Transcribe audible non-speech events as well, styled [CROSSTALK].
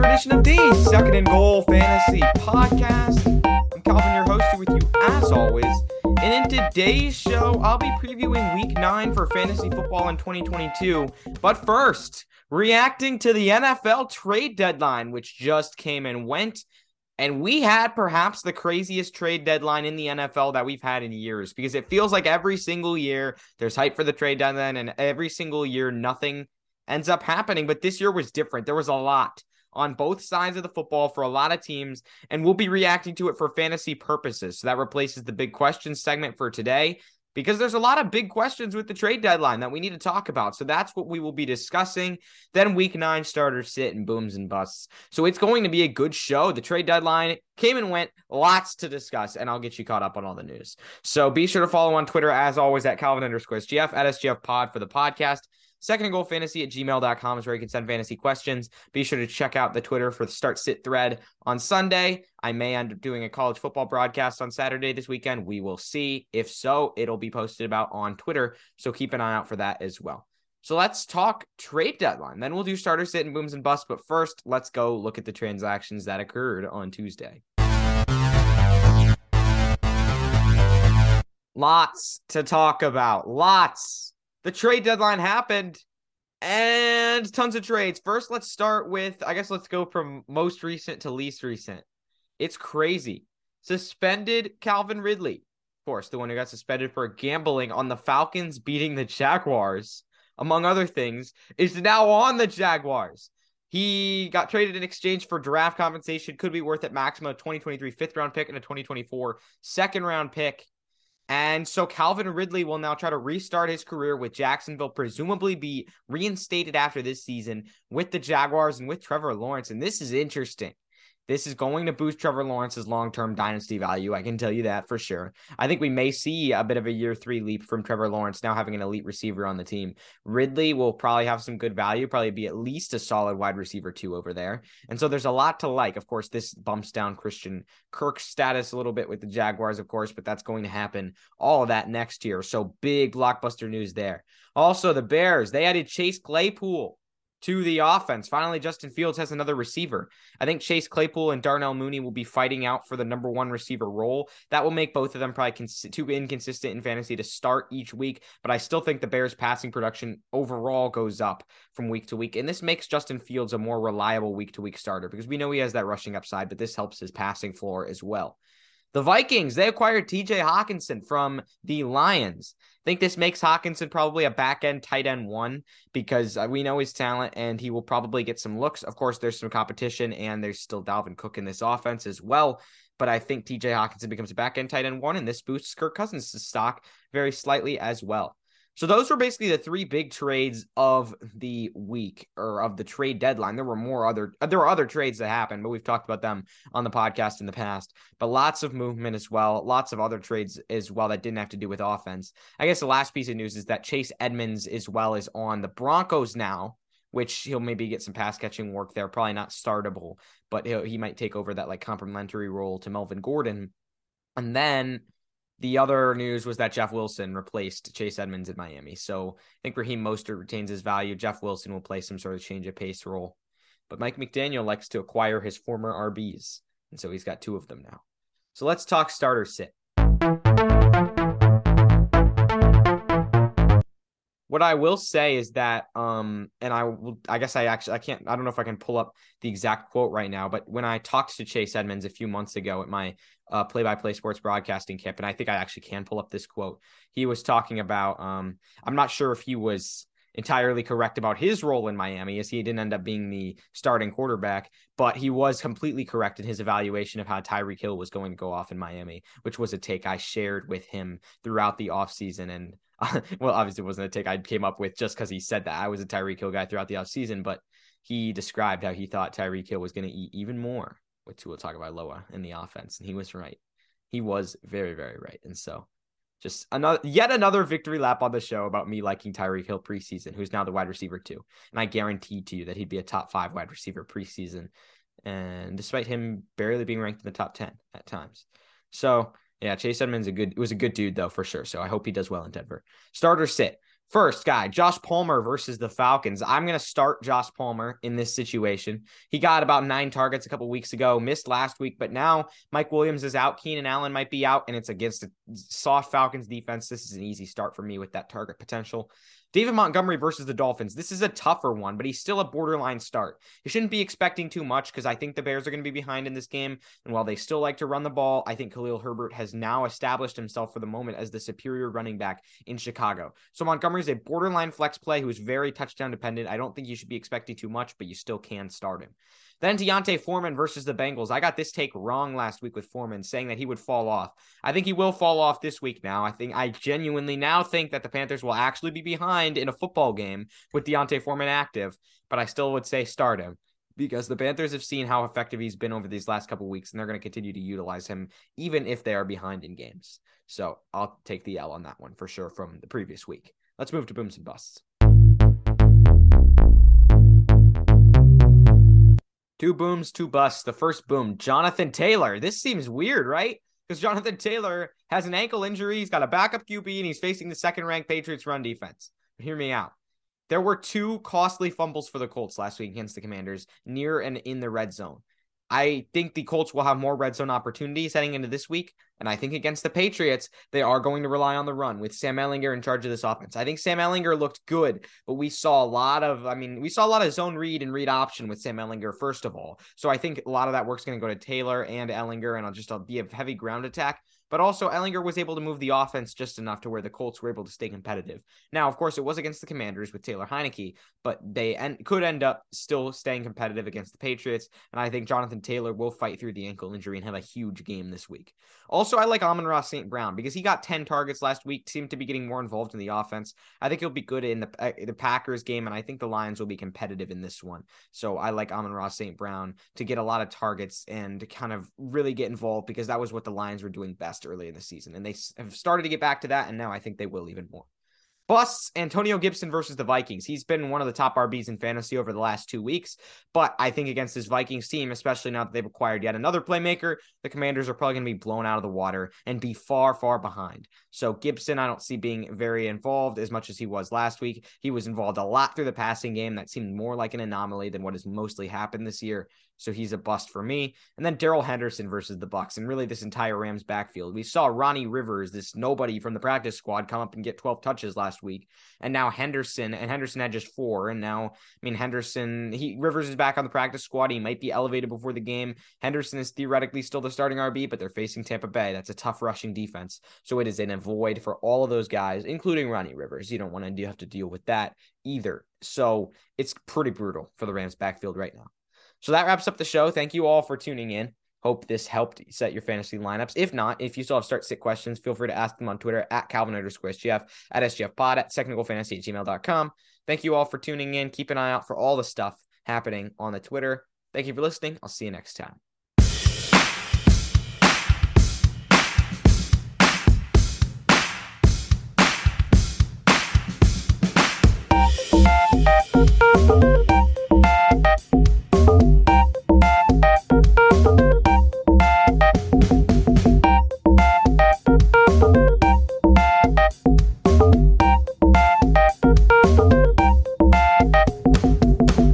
another edition of the Second and Goal Fantasy Podcast. I'm Calvin, your host, with you as always. And in today's show, I'll be previewing week nine for fantasy football in 2022. But first, reacting to the NFL trade deadline, which just came and went. And we had perhaps the craziest trade deadline in the NFL that we've had in years because it feels like every single year there's hype for the trade deadline, and every single year nothing ends up happening. But this year was different. There was a lot on both sides of the football for a lot of teams, and we'll be reacting to it for fantasy purposes. So that replaces the big questions segment for today because there's a lot of big questions with the trade deadline that we need to talk about. So that's what we will be discussing. Then week nine starters sit and booms and busts. So it's going to be a good show. The trade deadline came and went, lots to discuss, and I'll get you caught up on all the news. So be sure to follow on Twitter as always at Calvin underscore SGF at SGF pod for the podcast. Second and goal fantasy at gmail.com is where you can send fantasy questions. Be sure to check out the Twitter for the start sit thread on Sunday. I may end up doing a college football broadcast on Saturday this weekend. We will see. If so, it'll be posted about on Twitter. So keep an eye out for that as well. So let's talk trade deadline. Then we'll do starter sit and booms and busts. But first, let's go look at the transactions that occurred on Tuesday. Lots to talk about. Lots the trade deadline happened and tons of trades. First, let's start with I guess let's go from most recent to least recent. It's crazy. Suspended Calvin Ridley, of course, the one who got suspended for gambling on the Falcons beating the Jaguars, among other things, is now on the Jaguars. He got traded in exchange for draft compensation, could be worth at maximum a 2023 fifth round pick and a 2024 second round pick. And so Calvin Ridley will now try to restart his career with Jacksonville, presumably be reinstated after this season with the Jaguars and with Trevor Lawrence. And this is interesting this is going to boost Trevor Lawrence's long term dynasty value. I can tell you that for sure. I think we may see a bit of a year three leap from Trevor Lawrence now having an elite receiver on the team. Ridley will probably have some good value, probably be at least a solid wide receiver two over there. And so there's a lot to like. Of course, this bumps down Christian Kirk's status a little bit with the Jaguars, of course, but that's going to happen all of that next year. So big blockbuster news there. Also, the Bears, they added Chase Claypool to the offense. Finally, Justin Fields has another receiver. I think Chase Claypool and Darnell Mooney will be fighting out for the number one receiver role. That will make both of them probably cons- too inconsistent in fantasy to start each week. But I still think the Bears' passing production overall goes up from week to week. And this makes Justin Fields a more reliable week to week starter because we know he has that rushing upside, but this helps his passing floor as well. The Vikings, they acquired TJ Hockenson from the Lions. Think this makes Hockenson probably a back end tight end one because uh, we know his talent and he will probably get some looks. Of course, there's some competition and there's still Dalvin Cook in this offense as well. But I think TJ Hockenson becomes a back end tight end one, and this boosts Kirk Cousins' stock very slightly as well. So those were basically the three big trades of the week or of the trade deadline. There were more other uh, there were other trades that happened, but we've talked about them on the podcast in the past. But lots of movement as well, lots of other trades as well that didn't have to do with offense. I guess the last piece of news is that Chase Edmonds as well is on the Broncos now, which he'll maybe get some pass catching work there. Probably not startable, but he might take over that like complementary role to Melvin Gordon. And then the other news was that Jeff Wilson replaced Chase Edmonds in Miami. So I think Raheem Mostert retains his value. Jeff Wilson will play some sort of change of pace role. But Mike McDaniel likes to acquire his former RBs. And so he's got two of them now. So let's talk starter sit. What I will say is that, um, and I will, I guess I actually, I can't, I don't know if I can pull up the exact quote right now, but when I talked to Chase Edmonds a few months ago at my uh, play-by-play sports broadcasting camp, and I think I actually can pull up this quote. He was talking about, um, I'm not sure if he was entirely correct about his role in Miami, as he didn't end up being the starting quarterback, but he was completely correct in his evaluation of how Tyreek Hill was going to go off in Miami, which was a take I shared with him throughout the offseason. And [LAUGHS] well, obviously it wasn't a take I came up with just because he said that I was a Tyreek Hill guy throughout the offseason, but he described how he thought Tyreek Hill was going to eat even more with Tua Tagovailoa in the offense, and he was right. He was very, very right. And so just another yet another victory lap on the show about me liking Tyreek Hill preseason, who's now the wide receiver two. And I guarantee to you that he'd be a top five wide receiver preseason. And despite him barely being ranked in the top 10 at times. So yeah, Chase Edmonds a good was a good dude though for sure. So I hope he does well in Denver. Starter sit. First guy, Josh Palmer versus the Falcons. I'm going to start Josh Palmer in this situation. He got about nine targets a couple weeks ago, missed last week, but now Mike Williams is out. Keenan Allen might be out, and it's against a soft Falcons defense. This is an easy start for me with that target potential. David Montgomery versus the Dolphins. This is a tougher one, but he's still a borderline start. You shouldn't be expecting too much because I think the Bears are going to be behind in this game. And while they still like to run the ball, I think Khalil Herbert has now established himself for the moment as the superior running back in Chicago. So Montgomery is a borderline flex play who is very touchdown dependent. I don't think you should be expecting too much, but you still can start him. Then D'Onta Foreman versus the Bengals. I got this take wrong last week with Foreman saying that he would fall off. I think he will fall off this week now. I think I genuinely now think that the Panthers will actually be behind in a football game with D'Onta Foreman active, but I still would say start him because the Panthers have seen how effective he's been over these last couple weeks, and they're going to continue to utilize him even if they are behind in games. So I'll take the L on that one for sure from the previous week. Let's move to booms and busts. Two booms, two busts. The first boom, Jonathan Taylor. This seems weird, right? Because Jonathan Taylor has an ankle injury. He's got a backup QB and he's facing the second ranked Patriots run defense. Hear me out. There were two costly fumbles for the Colts last week against the Commanders near and in the red zone. I think the Colts will have more red zone opportunities heading into this week. And I think against the Patriots, they are going to rely on the run with Sam Ehlinger in charge of this offense. I think Sam Ehlinger looked good, but we saw a lot of, I mean, we saw a lot of zone read and read option with Sam Ehlinger, first of all. So I think a lot of that work's going to go to Taylor and Ehlinger, and I'll just I'll be a heavy ground attack but also Ehlinger was able to move the offense just enough to where the Colts were able to stay competitive. Now, of course, it was against the Commanders with Taylor Heinicke, but they en- could end up still staying competitive against the Patriots. And I think Jonathan Taylor will fight through the ankle injury and have a huge game this week. Also, I like Amon-Ra St. Brown because he got 10 targets last week, seemed to be getting more involved in the offense. I think he'll be good in the, uh, the Packers game, and I think the Lions will be competitive in this one. So I like Amon-Ra St. Brown to get a lot of targets and to kind of really get involved because that was what the Lions were doing best early in the season. And they have started to get back to that, and now I think they will even more. Busts Antonio Gibson versus the Vikings. He's been one of the top RBs in fantasy over the last two weeks. But I think against this Vikings team, especially now that they've acquired yet another playmaker, the commanders are probably going to be blown out of the water and be far, far behind. So Gibson, I don't see being very involved as much as he was last week. He was involved a lot through the passing game. That seemed more like an anomaly than what has mostly happened this year. So he's a bust for me. And then Darrell Henderson versus the Bucks, and really this entire Rams backfield. We saw Ronnie Rivers, this nobody from the practice squad, come up and get 12 touches last week. And now Henderson, and Henderson had just four. And now, I mean, Henderson, he Rivers is back on the practice squad. He might be elevated before the game. Henderson is theoretically still the starting RB, but they're facing Tampa Bay. That's a tough rushing defense. So it is an avoid for all of those guys, including Ronnie Rivers. You don't want to have to deal with that either. So it's pretty brutal for the Rams backfield right now. So that wraps up the show. Thank you all for tuning in. Hope this helped set your fantasy lineups. If not, if you still have start sit questions, feel free to ask them on Twitter at Calvin underscore SGF, at SGF pod, at technicalfantasy at gmail.com. Thank you all for tuning in. Keep an eye out for all the stuff happening on the Twitter. Thank you for listening. I'll see you next time.